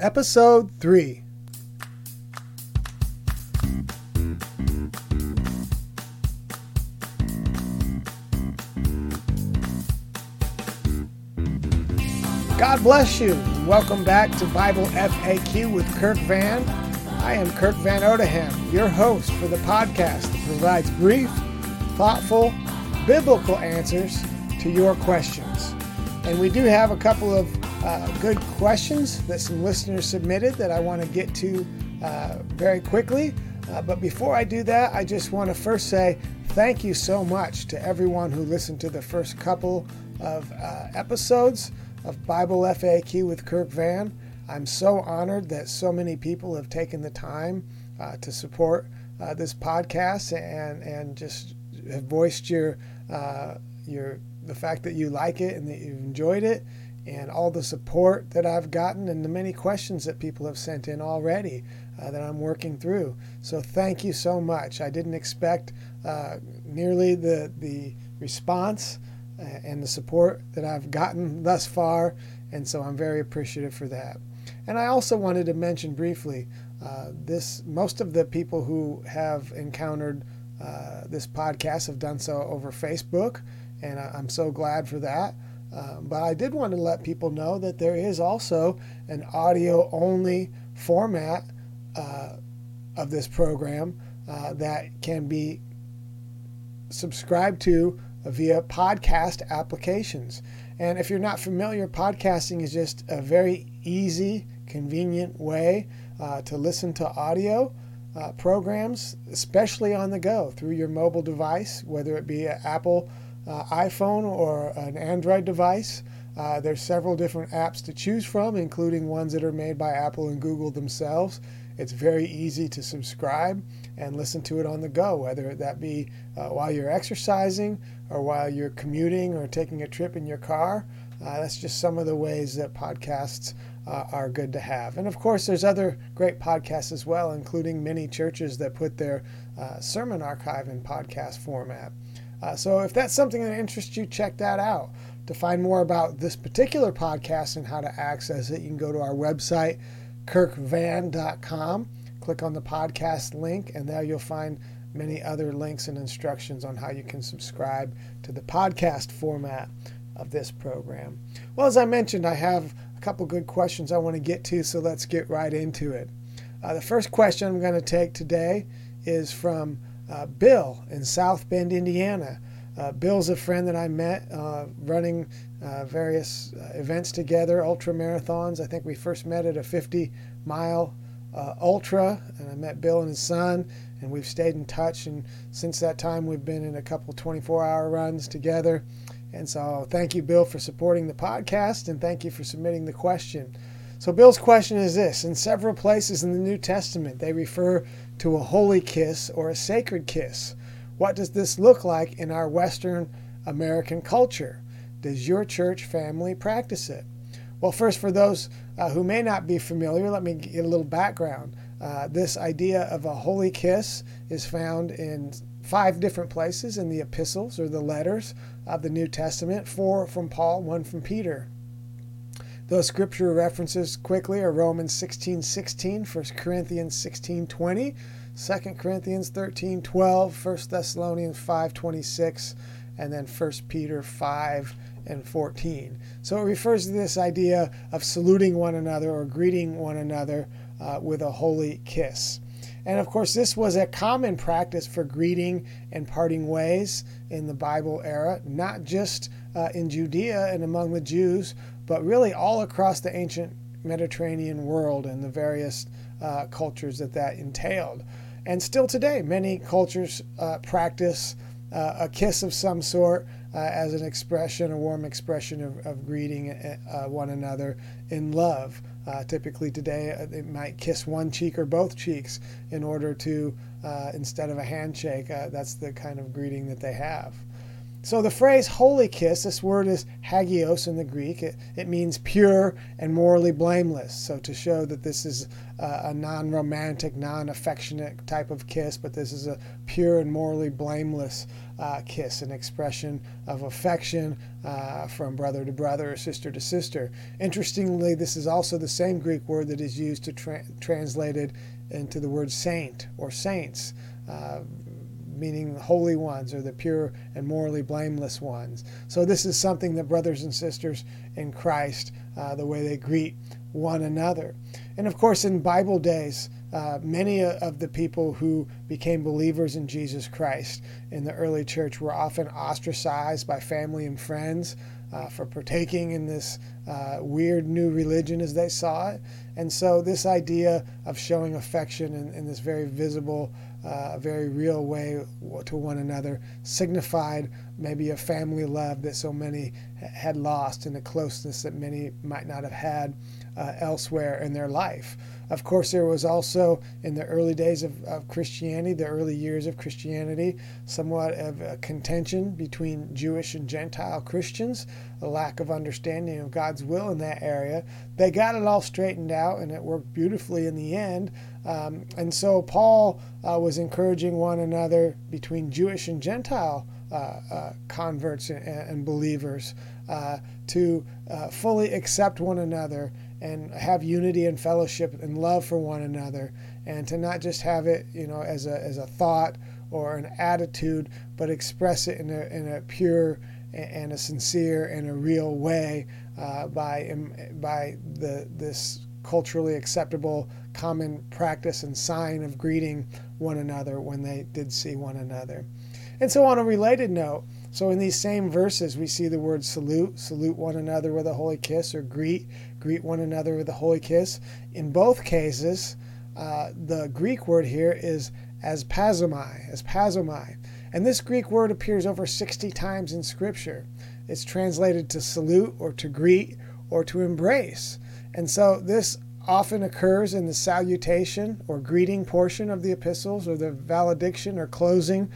Episode 3. God bless you. Welcome back to Bible FAQ with Kirk Van. I am Kirk Van Odeham, your host for the podcast that provides brief, thoughtful, biblical answers to your questions. And we do have a couple of uh, good questions that some listeners submitted that I want to get to uh, very quickly. Uh, but before I do that, I just want to first say thank you so much to everyone who listened to the first couple of uh, episodes of Bible FAQ with Kirk Van. I'm so honored that so many people have taken the time uh, to support this podcast and and just have voiced your your the fact that you like it and that you've enjoyed it and all the support that I've gotten and the many questions that people have sent in already uh, that I'm working through. So thank you so much. I didn't expect uh, nearly the the response uh, and the support that I've gotten thus far, and so I'm very appreciative for that. And I also wanted to mention briefly uh, this: most of the people who have encountered uh, this podcast have done so over Facebook, and I, am so glad for that. Uh, but I did want to let people know that there is also an audio-only format uh, of this program uh, that can be subscribed to via podcast applications. And if you're not familiar, podcasting is just a very easy, convenient way uh, to listen to audio uh, programs, especially on the go through your mobile device, whether it be an Apple uh, iPhone or an Android device. Uh, there's several different apps to choose from, including ones that are made by Apple and Google themselves. It's very easy to subscribe and listen to it on the go, whether that be uh, while you're exercising or while you're commuting or taking a trip in your car. Uh, that's just some of the ways that podcasts uh, are good to have. And of course, there's other great podcasts as well, including many churches that put their uh, sermon archive in podcast format. Uh, so if that's something that interests you, check that out. To find more about this particular podcast and how to access it, you can go to our website, kirkvan.com. Click on the podcast link, and there you'll find many other links and instructions on how you can subscribe to the podcast format of this program. Well, as I mentioned, I have a couple good questions I want to get to, so let's get right into it. Uh, the first question I'm going to take today is from uh, Bill in South Bend, Indiana. Uh, Bill's a friend that I met uh, running uh, various uh, events together, ultra marathons. I think we first met at a 50 mile ultra, and I met Bill and his son and we've stayed in touch. And since that time, we've been in a couple 24 hour runs together. And so, thank you, Bill, for supporting the podcast, and thank you for submitting the question. So, Bill's question is this In several places in the New Testament, they refer to a holy kiss or a sacred kiss. What does this look like in our Western American culture? Does your church family practice it? Well, first, for those uh, who may not be familiar, let me get a little background. Uh, this idea of a holy kiss is found in five different places in the epistles or the letters of the New Testament four from Paul, one from Peter. Those scripture references quickly are Romans 16 16, 1 Corinthians 16 20, 2 Corinthians 13 12, 1 Thessalonians 5 26, and then 1 Peter 5 and 14. So it refers to this idea of saluting one another or greeting one another uh, with a holy kiss. And of course, this was a common practice for greeting and parting ways in the Bible era, not just uh, in Judea and among the Jews, but really all across the ancient Mediterranean world and the various uh, cultures that that entailed. And still today, many cultures uh, practice uh, a kiss of some sort uh, as an expression, a warm expression of, of greeting uh, one another in love. Uh, typically today, uh, they might kiss one cheek or both cheeks in order to, uh, instead of a handshake, uh, that's the kind of greeting that they have. So the phrase holy kiss, this word is hagios in the Greek. It, it means pure and morally blameless. So to show that this is a, a non romantic, non affectionate type of kiss, but this is a pure and morally blameless uh, kiss, an expression of affection uh, from brother to brother or sister to sister. Interestingly, this is also the same Greek word that is used to tra- translated into the word saint or saints. Uh, meaning the holy ones or the pure and morally blameless ones. So, this is something that brothers and sisters in Christ, uh, the way they greet one another. And of course, in Bible days, uh, many of the people who became believers in Jesus Christ in the early church were often ostracized by family and friends uh, for partaking in this uh, weird new religion as they saw it. And so, this idea of showing affection in, in this very visible, uh, very real way to one another signified maybe a family love that so many had lost and a closeness that many might not have had uh, elsewhere in their life. Of course, there was also in the early days of, of Christianity, the early years of Christianity, somewhat of a contention between Jewish and Gentile Christians, a lack of understanding of God's will in that area. They got it all straightened out and it worked beautifully in the end. Um, and so Paul uh, was encouraging one another between Jewish and Gentile uh, uh, converts and, and believers uh, to uh, fully accept one another and have unity and fellowship and love for one another and to not just have it you know as a, as a thought or an attitude but express it in a, in a pure and a sincere and a real way uh, by by the this culturally acceptable common practice and sign of greeting one another when they did see one another and so on a related note so in these same verses, we see the word salute, salute one another with a holy kiss, or greet, greet one another with a holy kiss. In both cases, uh, the Greek word here is aspazomai, as pasomai. And this Greek word appears over 60 times in Scripture. It's translated to salute or to greet or to embrace. And so this often occurs in the salutation or greeting portion of the epistles or the valediction or closing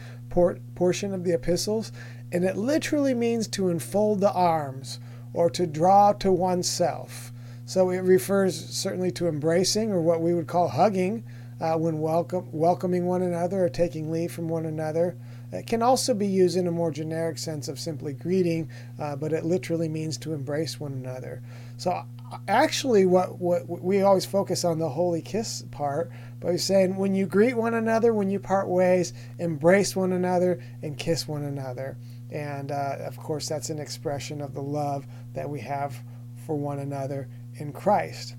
portion of the epistles and it literally means to enfold the arms or to draw to oneself. So it refers certainly to embracing or what we would call hugging uh, when welcome, welcoming one another or taking leave from one another. It can also be used in a more generic sense of simply greeting, uh, but it literally means to embrace one another. So actually, what, what we always focus on the holy kiss part, but he's saying when you greet one another, when you part ways, embrace one another and kiss one another. And uh, of course, that's an expression of the love that we have for one another in Christ.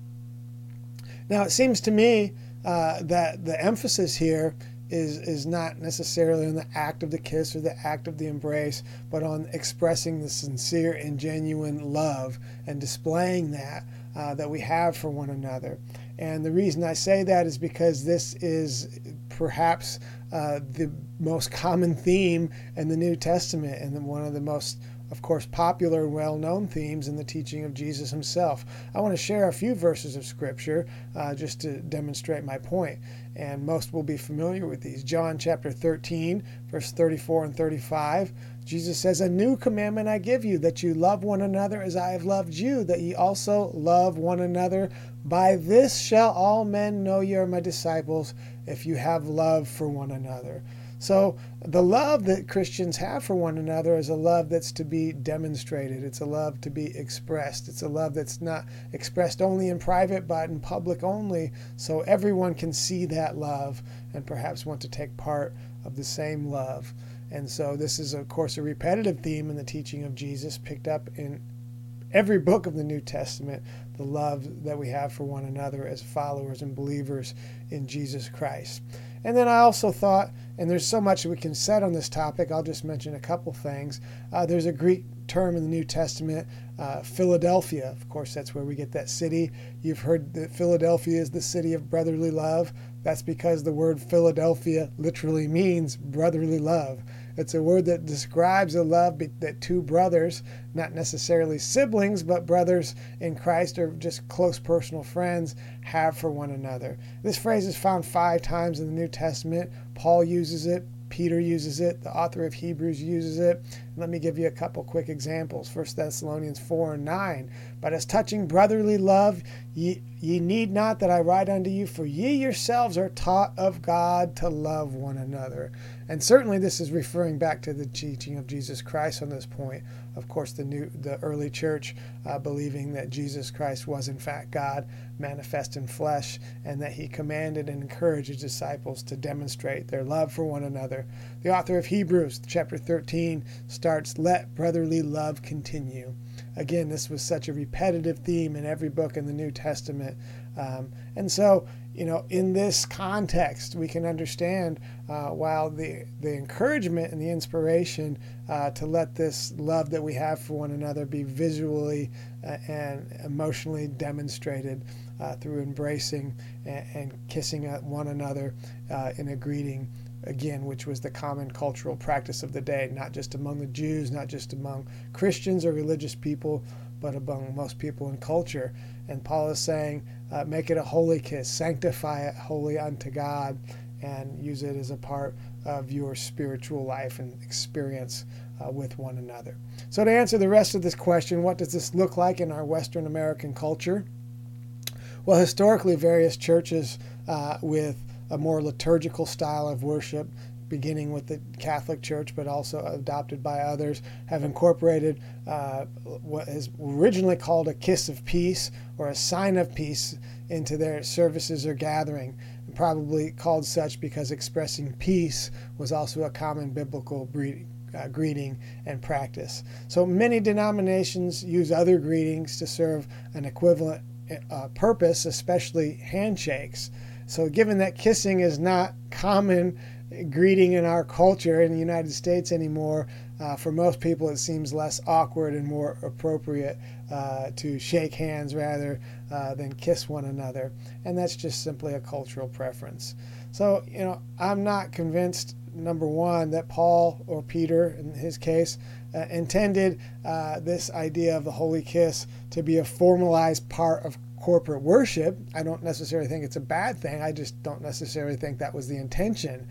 Now, it seems to me uh, that the emphasis here is, is not necessarily on the act of the kiss or the act of the embrace, but on expressing the sincere and genuine love and displaying that uh, that we have for one another. And the reason I say that is because this is perhaps uh, the most common theme in the New Testament and one of the most, of course, popular and well known themes in the teaching of Jesus himself. I want to share a few verses of Scripture uh, just to demonstrate my point, and most will be familiar with these. John chapter 13, verse 34 and 35. Jesus says, A new commandment I give you, that you love one another as I have loved you, that ye also love one another. By this shall all men know ye are my disciples, if you have love for one another. So, the love that Christians have for one another is a love that's to be demonstrated. It's a love to be expressed. It's a love that's not expressed only in private, but in public only, so everyone can see that love and perhaps want to take part of the same love. And so, this is, of course, a repetitive theme in the teaching of Jesus, picked up in every book of the New Testament, the love that we have for one another as followers and believers in Jesus Christ. And then I also thought, and there's so much we can say on this topic, I'll just mention a couple things. Uh, there's a Greek term in the New Testament, uh, Philadelphia. Of course, that's where we get that city. You've heard that Philadelphia is the city of brotherly love. That's because the word Philadelphia literally means brotherly love. It's a word that describes a love that two brothers, not necessarily siblings, but brothers in Christ or just close personal friends, have for one another. This phrase is found five times in the New Testament. Paul uses it, Peter uses it, the author of Hebrews uses it. Let me give you a couple quick examples. 1 Thessalonians 4 and 9. But as touching brotherly love, ye, ye need not that I write unto you, for ye yourselves are taught of God to love one another. And certainly this is referring back to the teaching of Jesus Christ on this point. Of course, the new, the early church uh, believing that Jesus Christ was in fact God, manifest in flesh, and that he commanded and encouraged his disciples to demonstrate their love for one another. The author of Hebrews, chapter 13, starts, Let brotherly love continue. Again, this was such a repetitive theme in every book in the New Testament. Um, and so, you know, in this context, we can understand uh, while the, the encouragement and the inspiration uh, to let this love that we have for one another be visually uh, and emotionally demonstrated uh, through embracing and, and, kissing one another uh, in a greeting again, which was the common cultural practice of the day, not just among the Jews, not just among Christians or religious people, but among most people in culture. And Paul is saying, uh, make it a holy kiss, sanctify it holy unto God, and use it as a part of your spiritual life and experience uh, with one another. So, to answer the rest of this question, what does this look like in our Western American culture? Well, historically, various churches uh, with a more liturgical style of worship, beginning with the Catholic Church, but also adopted by others, have incorporated uh, what is originally called a kiss of peace or a sign of peace into their services or gathering. Probably called such because expressing peace was also a common biblical. Uh, greeting and practice. So many denominations use other greetings to serve an equivalent uh, purpose, especially handshakes. So, given that kissing is not common greeting in our culture in the United States anymore, uh, for most people it seems less awkward and more appropriate uh, to shake hands rather uh, than kiss one another. And that's just simply a cultural preference. So, you know, I'm not convinced, number one, that Paul or Peter, in his case, uh, intended uh, this idea of the holy kiss to be a formalized part of corporate worship. I don't necessarily think it's a bad thing. I just don't necessarily think that was the intention.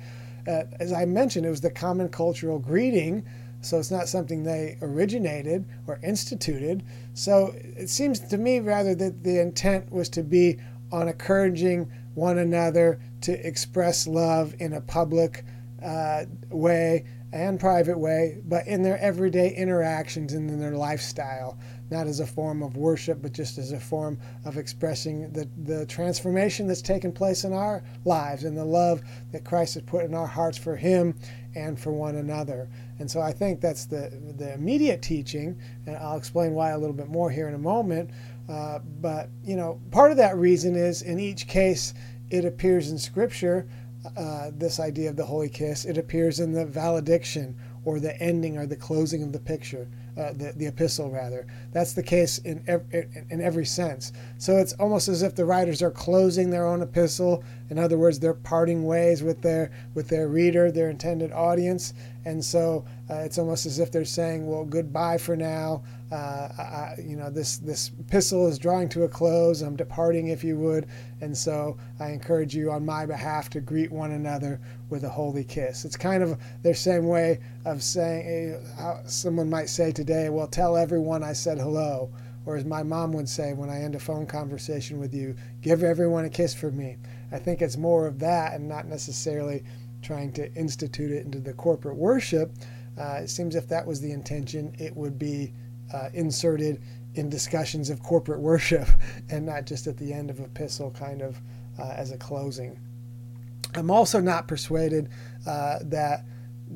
Uh, as I mentioned, it was the common cultural greeting, so it's not something they originated or instituted. So it seems to me rather that the intent was to be on encouraging one another to express love in a public uh, way and private way, but in their everyday interactions and in their lifestyle not as a form of worship, but just as a form of expressing the, the transformation that's taken place in our lives and the love that Christ has put in our hearts for Him and for one another. And so I think that's the, the immediate teaching, and I'll explain why a little bit more here in a moment. Uh, but, you know, part of that reason is in each case it appears in Scripture, uh, this idea of the holy kiss, it appears in the valediction or the ending or the closing of the picture uh, the, the epistle rather. That's the case in, ev- in every sense. So it's almost as if the writers are closing their own epistle. In other words, they're parting ways with their with their reader, their intended audience, and so uh, it's almost as if they're saying, "Well, goodbye for now. Uh, I, you know, this this epistle is drawing to a close. I'm departing, if you would, and so I encourage you on my behalf to greet one another with a holy kiss." It's kind of their same way of saying. Uh, someone might say today, "Well, tell everyone I said hello." Or as my mom would say when I end a phone conversation with you, give everyone a kiss for me. I think it's more of that and not necessarily trying to institute it into the corporate worship, uh, it seems if that was the intention, it would be uh, inserted in discussions of corporate worship and not just at the end of epistle, kind of uh, as a closing. I'm also not persuaded uh, that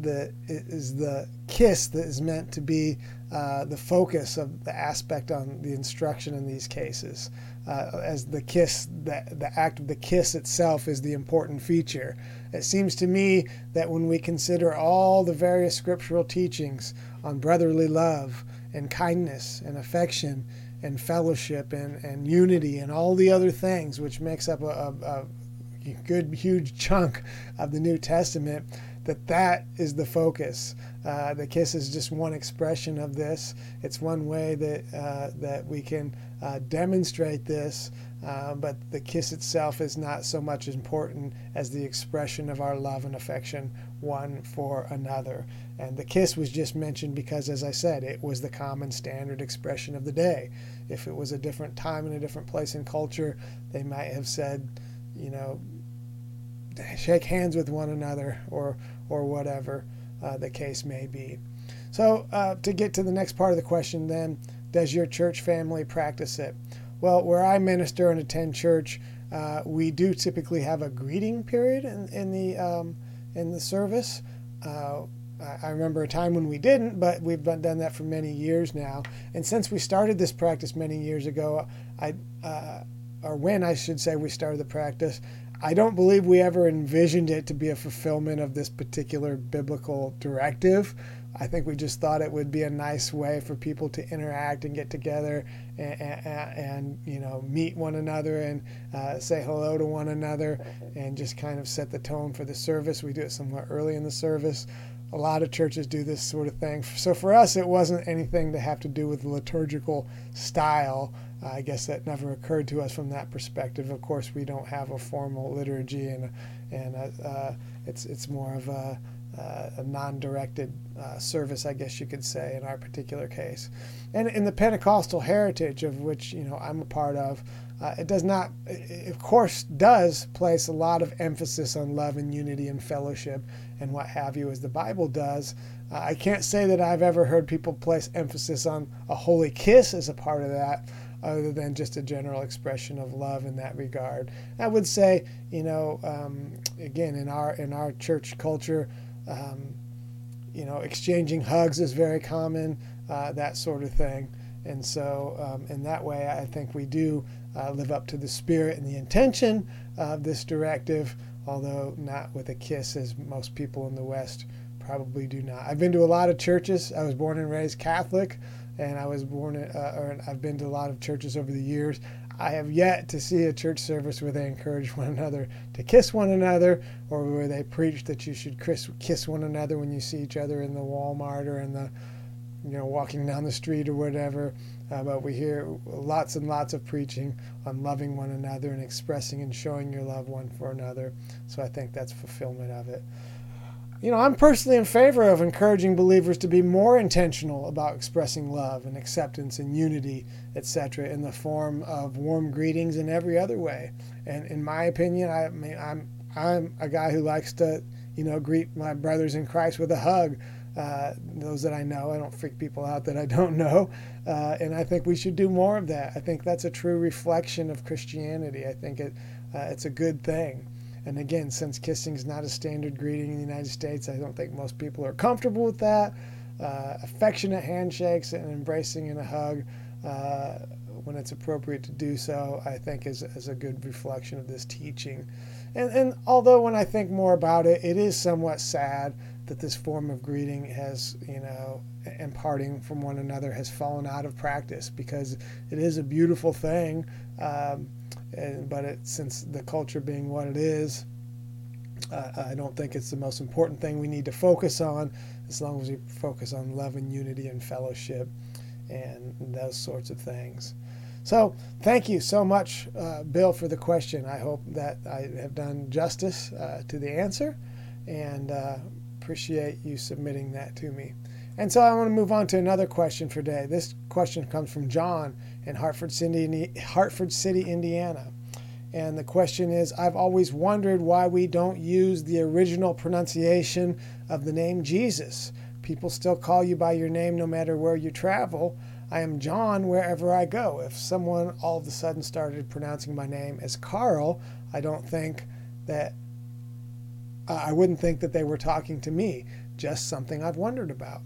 the is the kiss that is meant to be uh, the focus of the aspect on the instruction in these cases. Uh, as the kiss, the, the act of the kiss itself is the important feature. It seems to me that when we consider all the various scriptural teachings on brotherly love and kindness and affection and fellowship and, and unity and all the other things which makes up a, a, a good huge chunk of the New Testament, that that is the focus. Uh, the kiss is just one expression of this. It's one way that uh, that we can uh, demonstrate this uh, but the kiss itself is not so much important as the expression of our love and affection one for another. And the kiss was just mentioned because, as I said, it was the common standard expression of the day. If it was a different time and a different place in culture, they might have said, you know, shake hands with one another or or whatever uh, the case may be. So uh, to get to the next part of the question, then, does your church family practice it? Well, where I minister and attend church, uh, we do typically have a greeting period in, in the um, in the service. Uh, I remember a time when we didn't, but we've done that for many years now. And since we started this practice many years ago, I uh, or when I should say we started the practice, I don't believe we ever envisioned it to be a fulfillment of this particular biblical directive. I think we just thought it would be a nice way for people to interact and get together and, and, and you know meet one another and uh, say hello to one another and just kind of set the tone for the service. We do it somewhat early in the service. A lot of churches do this sort of thing. So for us, it wasn't anything to have to do with liturgical style. Uh, I guess that never occurred to us from that perspective. Of course, we don't have a formal liturgy, and and uh, it's it's more of a uh, a non-directed uh, service, I guess you could say, in our particular case. And in the Pentecostal heritage of which you know I'm a part of, uh, it does not, it of course, does place a lot of emphasis on love and unity and fellowship and what have you, as the Bible does. Uh, I can't say that I've ever heard people place emphasis on a holy kiss as a part of that other than just a general expression of love in that regard. I would say, you know, um, again in our in our church culture, um, you know, exchanging hugs is very common, uh, that sort of thing. And so, um, in that way, I think we do uh, live up to the spirit and the intention of this directive, although not with a kiss, as most people in the West probably do not. I've been to a lot of churches. I was born and raised Catholic, and I was born, uh, or I've been to a lot of churches over the years. I have yet to see a church service where they encourage one another to kiss one another or where they preach that you should kiss, one another when you see each other in the Walmart or in the, you know, walking down the street or whatever. Uh, but we hear lots and lots of preaching on loving one another and expressing and showing your love one for another. So I think that's fulfillment of it you know, I'm personally in favor of encouraging believers to be more intentional about expressing love and acceptance and unity, etc., in the form of warm greetings in every other way. And in my opinion, I mean, I'm I'm a guy who likes to, you know, greet my brothers in Christ with a hug. Uh, those that I know, I don't freak people out that I don't know, uh, and I think we should do more of that. I think that's a true reflection of Christianity. I think it uh, it's a good thing. And again, since kissing is not a standard greeting in the United States, I don't think most people are comfortable with that. Uh, affectionate handshakes and embracing and a hug uh, when it's appropriate to do so, I think is, is a good reflection of this teaching. And, and although when I think more about it, it is somewhat sad that this form of greeting has, you know, and parting from one another has fallen out of practice because it is a beautiful thing. Um, and, but it, since the culture being what it is, uh, I don't think it's the most important thing we need to focus on as long as we focus on love and unity and fellowship and those sorts of things. So, thank you so much, uh, Bill, for the question. I hope that I have done justice uh, to the answer and uh, appreciate you submitting that to me. And so, I want to move on to another question for today. This question comes from John in Hartford City, Hartford City, Indiana. And the question is I've always wondered why we don't use the original pronunciation of the name Jesus. People still call you by your name no matter where you travel. I am John wherever I go. If someone all of a sudden started pronouncing my name as Carl, I don't think that uh, I wouldn't think that they were talking to me. Just something I've wondered about.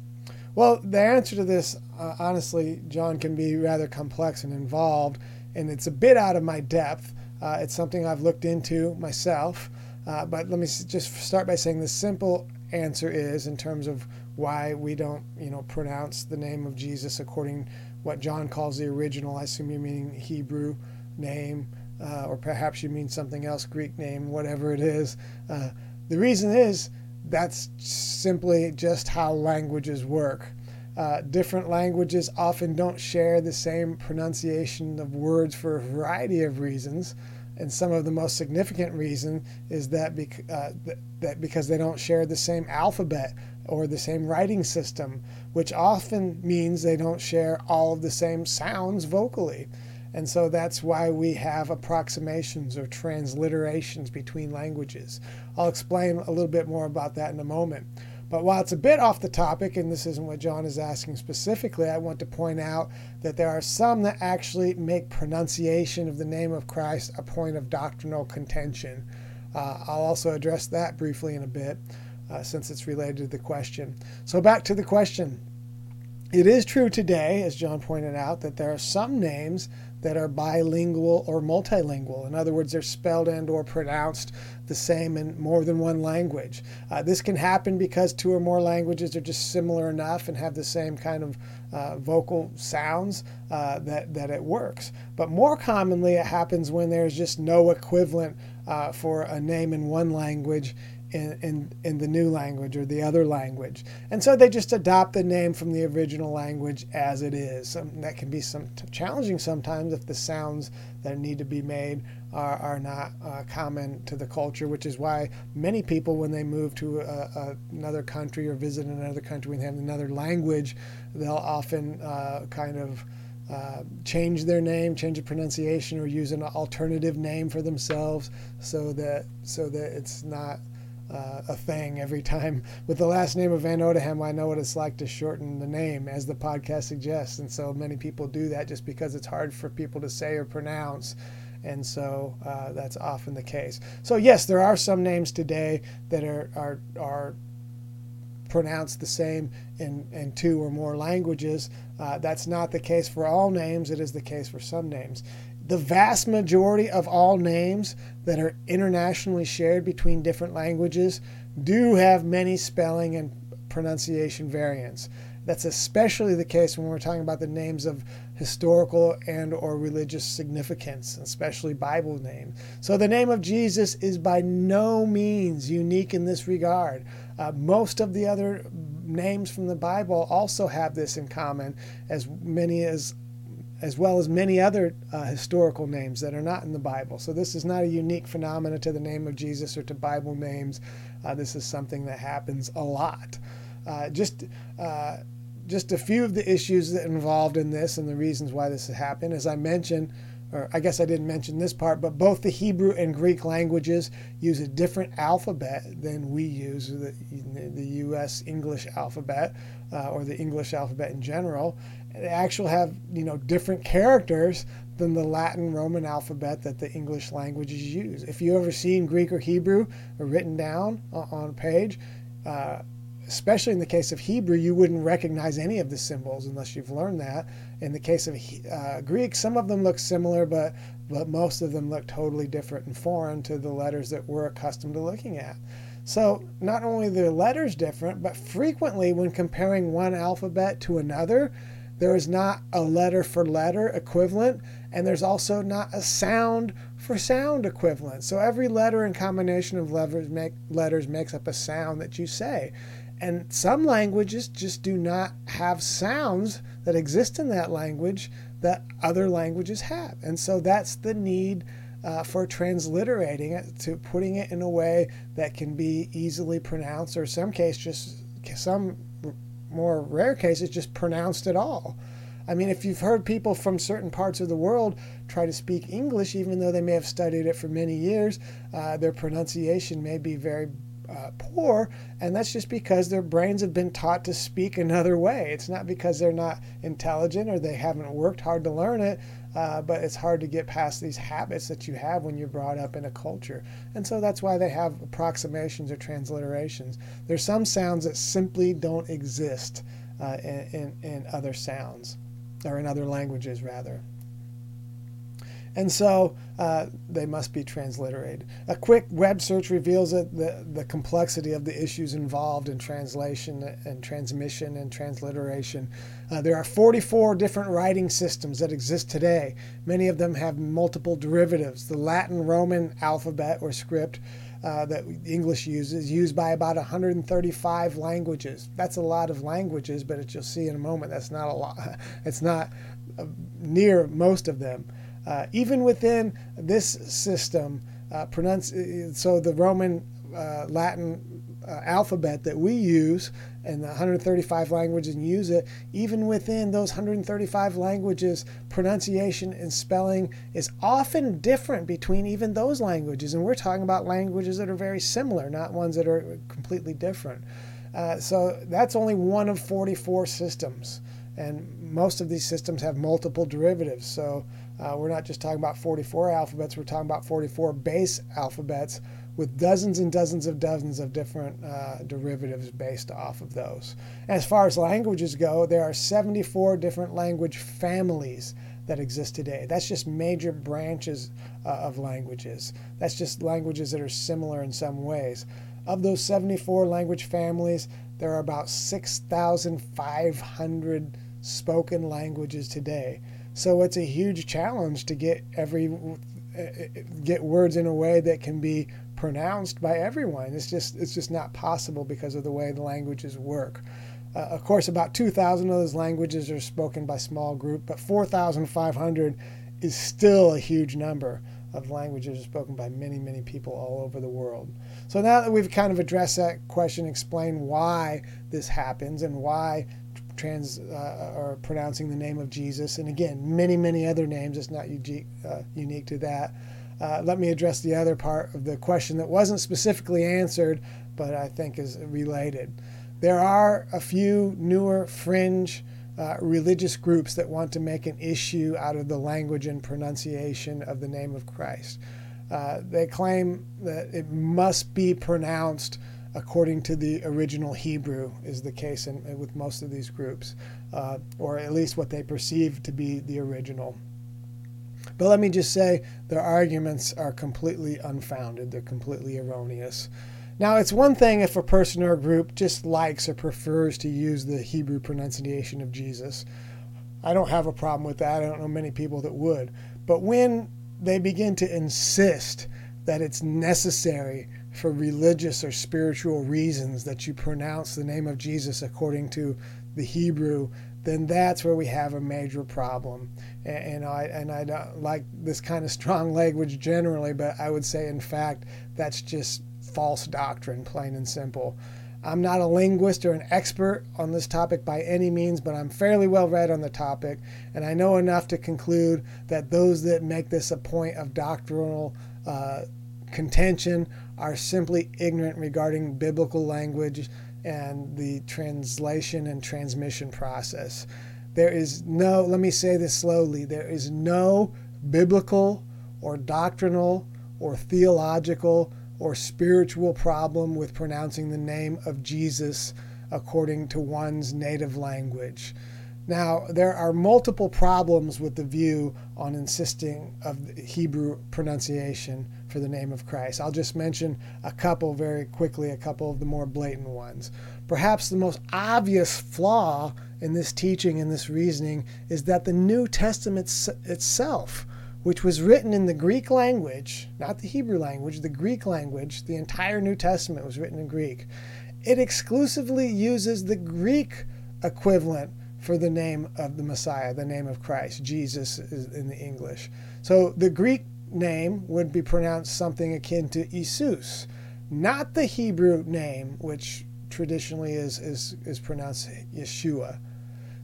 Well, the answer to this, uh, honestly, John, can be rather complex and involved, and it's a bit out of my depth. Uh, it's something I've looked into myself, uh, but let me just start by saying the simple answer is, in terms of why we don't, you know, pronounce the name of Jesus according what John calls the original. I assume you mean Hebrew name, uh, or perhaps you mean something else, Greek name, whatever it is. Uh, the reason is that's simply just how languages work. uh, different languages often don't share the same pronunciation of words for a variety of reasons. And some of the most significant reason is that, bec- uh, th- that because they don't share the same alphabet or the same writing system, which often means they don't share all of the same sounds vocally. And so that's why we have approximations or transliterations between languages. I'll explain a little bit more about that in a moment. But while it's a bit off the topic, and this isn't what John is asking specifically, I want to point out that there are some that actually make pronunciation of the name of Christ a point of doctrinal contention. Uh, I'll also address that briefly in a bit uh, since it's related to the question. So, back to the question. It is true today, as John pointed out, that there are some names that are bilingual or multilingual. In other words, they're spelled and or pronounced the same in more than one language. Uh, this can happen because two or more languages are just similar enough and have the same kind of uh, vocal sounds uh, that, that it works. But more commonly, it happens when there's just no equivalent uh, for a name in one language in, in, in the new language or the other language. And so they just adopt the name from the original language as it is. That can be some challenging sometimes if the sounds that need to be made are, are not uh, common to the culture, which is why many people, when they move to a, a, another country or visit another country and have another language, they'll often uh, kind of uh, change their name, change the pronunciation, or use an alternative name for themselves, so that so that it's not uh, a thing every time. With the last name of Van Odeham, I know what it's like to shorten the name, as the podcast suggests. And so many people do that just because it's hard for people to say or pronounce. And so uh, that's often the case. So, yes, there are some names today that are, are, are pronounced the same in, in two or more languages. Uh, that's not the case for all names, it is the case for some names the vast majority of all names that are internationally shared between different languages do have many spelling and pronunciation variants. That's especially the case when we're talking about the names of historical and or religious significance, especially Bible names. So the name of Jesus is by no means unique in this regard. Uh, most of the other names from the Bible also have this in common, as many as as well as many other uh, historical names that are not in the Bible. So this is not a unique phenomenon to the name of Jesus or to Bible names. Uh, this is something that happens a lot. Uh, just uh, just a few of the issues that involved in this and the reasons why this has happened. As I mentioned, or I guess I didn't mention this part, but both the Hebrew and Greek languages use a different alphabet than we use, the, the U.S. English alphabet uh, or the English alphabet in general actually have you know different characters than the Latin Roman alphabet that the English languages use. If you ever seen Greek or Hebrew written down on a page, uh, especially in the case of Hebrew, you wouldn't recognize any of the symbols unless you've learned that. In the case of uh, Greek, some of them look similar, but but most of them look totally different and foreign to the letters that we're accustomed to looking at. So not only are the letters different, but frequently when comparing one alphabet to another, there is not a letter for letter equivalent, and there's also not a sound for sound equivalent. So every letter and combination of letters, make, letters makes up a sound that you say. And some languages just do not have sounds that exist in that language that other languages have. And so that's the need uh, for transliterating it to putting it in a way that can be easily pronounced, or some case just some more rare cases, just pronounced at all. I mean, if you've heard people from certain parts of the world try to speak English, even though they may have studied it for many years, uh, their pronunciation may be very uh, poor, and that's just because their brains have been taught to speak another way. It's not because they're not intelligent or they haven't worked hard to learn it, uh, but it's hard to get past these habits that you have when you're brought up in a culture. And so that's why they have approximations or transliterations. There's some sounds that simply don't exist uh, in, in, in other sounds, or in other languages, rather and so uh, they must be transliterated. A quick web search reveals that the, the complexity of the issues involved in translation and transmission and transliteration. Uh, there are 44 different writing systems that exist today. Many of them have multiple derivatives. The Latin Roman alphabet or script uh, that English uses, is used by about 135 languages. That's a lot of languages, but as you'll see in a moment, that's not a lot. It's not uh, near most of them. Uh, even within this system, uh, so the Roman uh, Latin uh, alphabet that we use and the 135 languages and use it, even within those 135 languages, pronunciation and spelling is often different between even those languages. And we're talking about languages that are very similar, not ones that are completely different. Uh, so that's only one of 44 systems. And most of these systems have multiple derivatives. So uh, we're not just talking about 44 alphabets, we're talking about 44 base alphabets with dozens and dozens of dozens of different uh, derivatives based off of those. As far as languages go, there are 74 different language families that exist today. That's just major branches uh, of languages. That's just languages that are similar in some ways. Of those 74 language families, there are about 6,500 spoken languages today. So it's a huge challenge to get every get words in a way that can be pronounced by everyone. It's just it's just not possible because of the way the languages work. Uh, of course, about 2,000 of those languages are spoken by small group, but 4,500 is still a huge number of languages spoken by many, many people all over the world. So now that we've kind of addressed that question, explain why this happens and why trans uh, or pronouncing the name of Jesus, and again, many, many other names. It's not unique, uh, unique to that. Uh, let me address the other part of the question that wasn't specifically answered, but I think is related. There are a few newer fringe uh, religious groups that want to make an issue out of the language and pronunciation of the name of Christ. Uh, they claim that it must be pronounced according to the original Hebrew, is the case in, with most of these groups, uh, or at least what they perceive to be the original. But let me just say their arguments are completely unfounded, they're completely erroneous. Now, it's one thing if a person or a group just likes or prefers to use the Hebrew pronunciation of Jesus. I don't have a problem with that. I don't know many people that would. But when they begin to insist that it's necessary for religious or spiritual reasons that you pronounce the name of Jesus according to the Hebrew, then that's where we have a major problem. And, and I and I don't like this kind of strong language generally, but I would say in fact that's just false doctrine, plain and simple. I'm not a linguist or an expert on this topic by any means, but I'm fairly well read on the topic, and I know enough to conclude that those that make this a point of doctrinal uh, contention are simply ignorant regarding biblical language and the translation and transmission process. There is no, let me say this slowly, there is no biblical or doctrinal or theological or spiritual problem with pronouncing the name of Jesus according to one's native language. Now, there are multiple problems with the view on insisting of Hebrew pronunciation for the name of Christ. I'll just mention a couple very quickly, a couple of the more blatant ones. Perhaps the most obvious flaw in this teaching and this reasoning is that the New Testament itself, which was written in the Greek language, not the Hebrew language, the Greek language, the entire New Testament was written in Greek, it exclusively uses the Greek equivalent for the name of the Messiah, the name of Christ. Jesus is in the English. So the Greek name would be pronounced something akin to Isus, not the Hebrew name, which traditionally is, is, is pronounced Yeshua.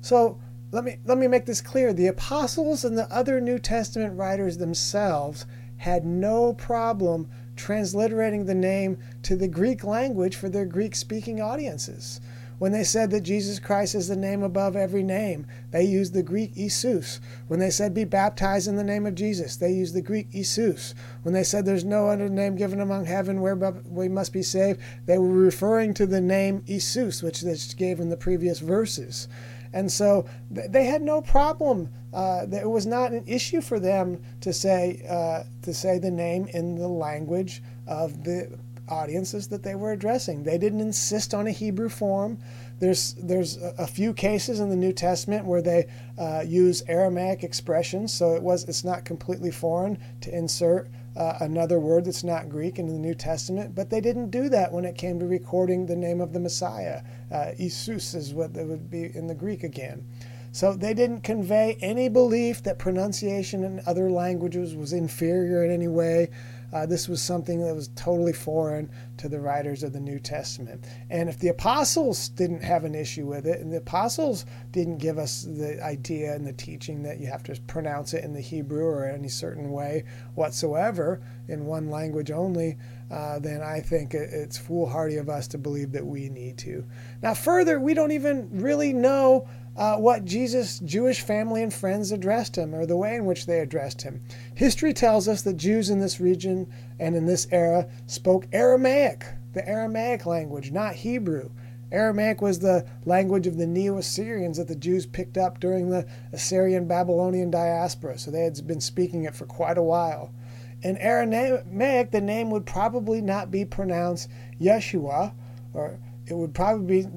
So let me, let me make this clear. The apostles and the other New Testament writers themselves had no problem transliterating the name to the Greek language for their Greek speaking audiences. When they said that Jesus Christ is the name above every name, they used the Greek Isus. When they said be baptized in the name of Jesus, they used the Greek Isus. When they said there's no other name given among heaven where we must be saved, they were referring to the name Isus, which they gave in the previous verses. And so they had no problem. Uh, it was not an issue for them to say uh, to say the name in the language of the audiences that they were addressing. They didn't insist on a Hebrew form. There's there's a few cases in the New Testament where they uh, use Aramaic expressions, so it was it's not completely foreign to insert uh, another word that's not Greek in the New Testament, but they didn't do that when it came to recording the name of the Messiah. Uh, Isus is what would be in the Greek again. So they didn't convey any belief that pronunciation in other languages was inferior in any way. Uh, this was something that was totally foreign to the writers of the New Testament. And if the apostles didn't have an issue with it, and the apostles didn't give us the idea and the teaching that you have to pronounce it in the Hebrew or any certain way whatsoever in one language only, uh, then I think it's foolhardy of us to believe that we need to. Now, further, we don't even really know uh, what Jesus' Jewish family and friends addressed him or the way in which they addressed him. History tells us that Jews in this region and in this era spoke Aramaic, the Aramaic language, not Hebrew. Aramaic was the language of the Neo Assyrians that the Jews picked up during the Assyrian Babylonian diaspora, so they had been speaking it for quite a while. In Aramaic, the name would probably not be pronounced Yeshua, or it would probably be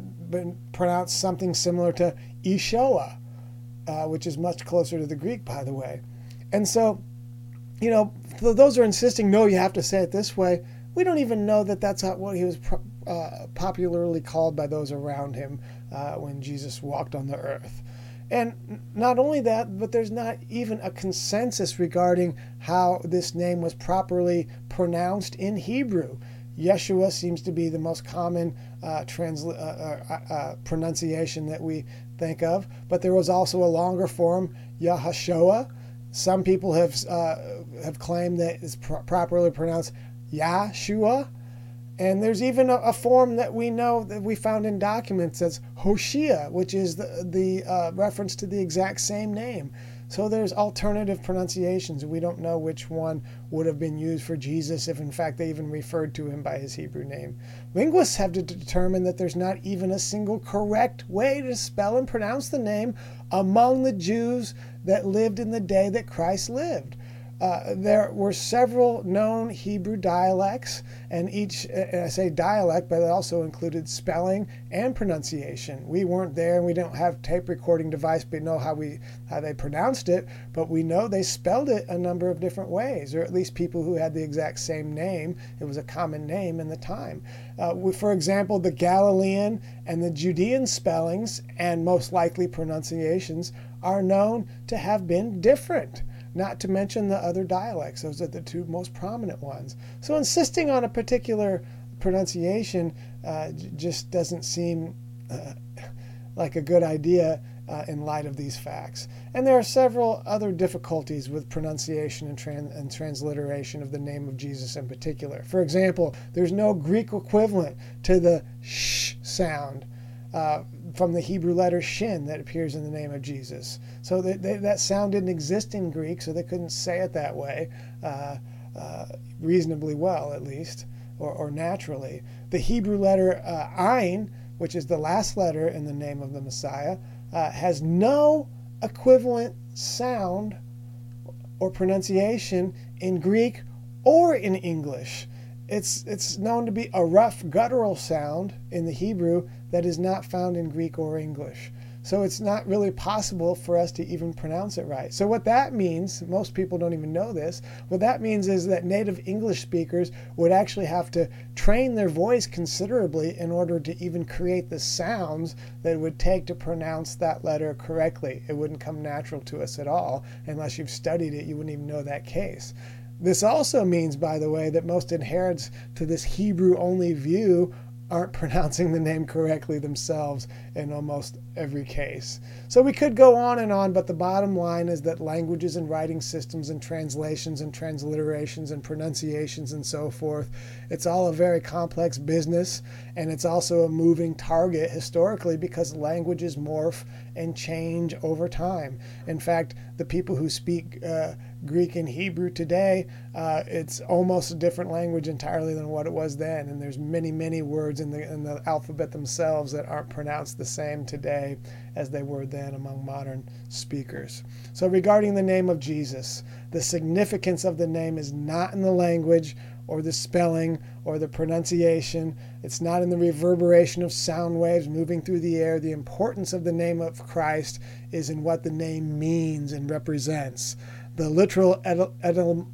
pronounced something similar to Ishoa, uh, which is much closer to the Greek, by the way. And so, you know, those are insisting, no, you have to say it this way. We don't even know that that's what he was uh, popularly called by those around him uh, when Jesus walked on the earth. And not only that, but there's not even a consensus regarding how this name was properly pronounced in Hebrew. Yeshua seems to be the most common uh, transla- uh, uh, uh, pronunciation that we think of, but there was also a longer form, Yahashua. Some people have uh, have claimed that it's pro- properly pronounced Yahshua. And there's even a, a, form that we know that we found in documents that's Hoshea, which is the, the uh, reference to the exact same name. So there's alternative pronunciations. We don't know which one would have been used for Jesus if, in fact, they even referred to him by his Hebrew name. Linguists have to determine that there's not even a single correct way to spell and pronounce the name among the Jews that lived in the day that Christ lived. Uh, there were several known Hebrew dialects, and each, and I say dialect, but it also included spelling and pronunciation. We weren't there, and we don't have tape recording device, but know how we how they pronounced it. But we know they spelled it a number of different ways, or at least people who had the exact same name. It was a common name in the time. Uh, for example, the Galilean and the Judean spellings and most likely pronunciations are known to have been different not to mention the other dialects. Those are the two most prominent ones. So insisting on a particular pronunciation uh, just doesn't seem uh, like a good idea uh, in light of these facts. And there are several other difficulties with pronunciation and, and, transliteration of the name of Jesus in particular. For example, there's no Greek equivalent to the sh sound uh, from the Hebrew letter shin that appears in the name of Jesus. So they, they, that sound didn't exist in Greek, so they couldn't say it that way uh, uh, reasonably well, at least, or, or naturally. The Hebrew letter uh, ayin, which is the last letter in the name of the Messiah, uh, has no equivalent sound or pronunciation in Greek or in English. It's, it's known to be a rough guttural sound in the Hebrew that is not found in Greek or English. So it's not really possible for us to even pronounce it right. So, what that means, most people don't even know this, what that means is that native English speakers would actually have to train their voice considerably in order to even create the sounds that it would take to pronounce that letter correctly. It wouldn't come natural to us at all. Unless you've studied it, you wouldn't even know that case. This also means, by the way, that most adherents to this Hebrew only view aren't pronouncing the name correctly themselves in almost every case. So we could go on and on, but the bottom line is that languages and writing systems and translations and transliterations and pronunciations and so forth, it's all a very complex business and it's also a moving target historically because languages morph and change over time. In fact, the people who speak uh, Greek and Hebrew today, uh, it's almost a different language entirely than what it was then. And there's many, many words in the, in the alphabet themselves that aren't pronounced the same today as they were then among modern speakers. So, regarding the name of Jesus, the significance of the name is not in the language or the spelling or the pronunciation. It's not in the reverberation of sound waves moving through the air. The importance of the name of Christ is in what the name means and represents. The literal etym-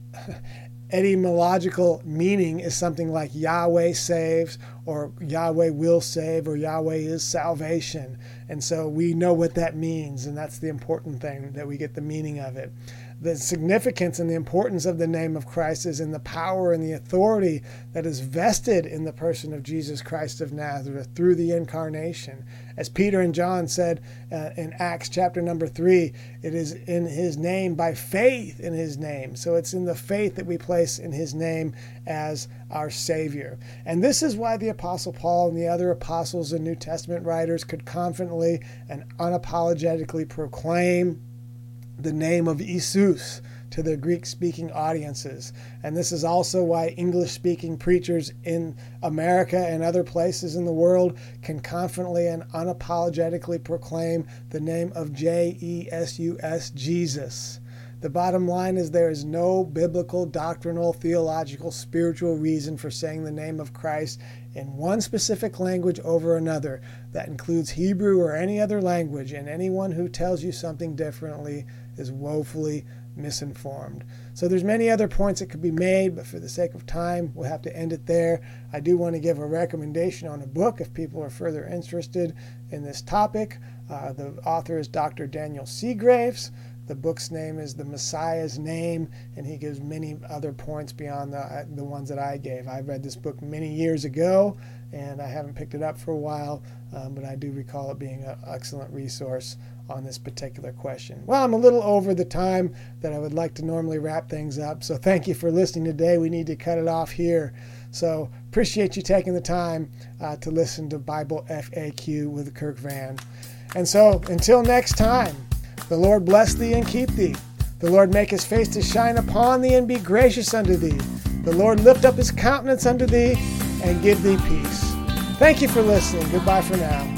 etymological meaning is something like Yahweh saves, or Yahweh will save, or Yahweh is salvation. And so we know what that means, and that's the important thing that we get the meaning of it the significance and the importance of the name of Christ is in the power and the authority that is vested in the person of Jesus Christ of Nazareth through the incarnation. As Peter and John said uh, in Acts chapter number three, it is in his name by faith in his name. So it's in the faith that we place in his name as our Savior. And this is why the Apostle Paul and the other apostles and New Testament writers could confidently and unapologetically proclaim the name of Isus to their Greek speaking audiences. And this is also why English speaking preachers in America and other places in the world can confidently and unapologetically proclaim the name of J E S U S, Jesus. The bottom line is there is no biblical, doctrinal, theological, spiritual reason for saying the name of Christ in one specific language over another. That includes Hebrew or any other language, and anyone who tells you something differently is woefully misinformed. So there's many other points that could be made, but for the sake of time, we'll have to end it there. I do want to give a recommendation on a book if people are further interested in this topic. Uh, the author is Dr. Daniel Segraves. The book's name is The Messiah's Name, and he gives many other points beyond the, uh, the ones that I gave. I read this book many years ago, and I haven't picked it up for a while, um, but I do recall it being an excellent resource on this particular question. Well, I'm a little over the time that I would like to normally wrap things up, so thank you for listening today. We need to cut it off here. So appreciate you taking the time uh, to listen to Bible FAQ with Kirk Van. And so until next time, the Lord bless thee and keep thee. The Lord make his face to shine upon thee and be gracious unto thee. The Lord lift up his countenance unto thee and give thee peace. Thank you for listening. Goodbye for now.